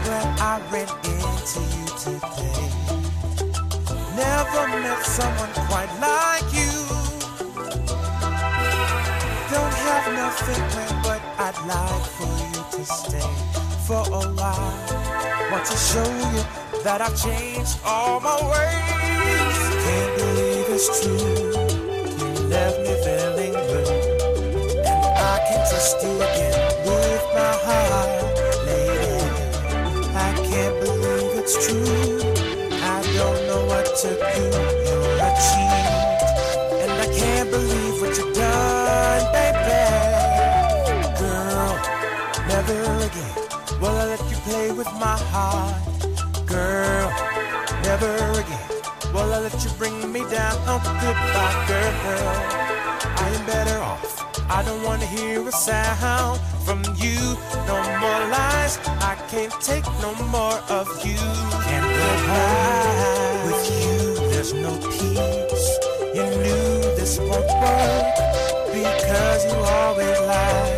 glad I ran into you today. Never met someone quite like you. Don't have nothing planned, but I'd like for you to stay for a while. Want to show you that I've changed all my ways. Can't believe it's true. True. I don't know what to do. You're a cheat, and I can't believe what you've done, baby. Girl, never again will I let you play with my heart. Girl, never again will I let you bring me down. Oh, goodbye, girl. I am better off. I don't wanna hear a sound from you. No more lies. I can't take no more of you. Can't high with you. There's no peace. You knew this won't work because you always lie.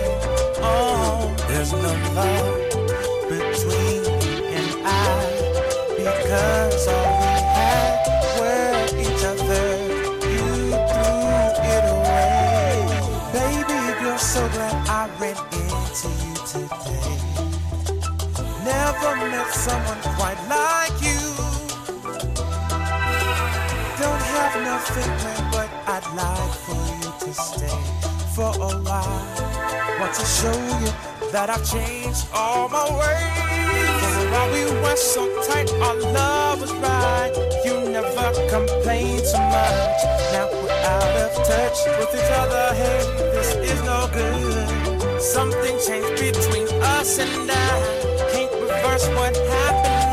Oh, there's no love between you and I because all we had were each other. You threw it away, baby You're So glad I ran into you today. Never met someone quite like you. Don't have nothing planned, but I'd like for you to stay for a while. Want to show you that I've changed all my ways. While we were so tight, our love was right. You never complained too much. Now we're out of touch with each other. Hey, this is no good. Something changed between us and I. Can't reverse what happened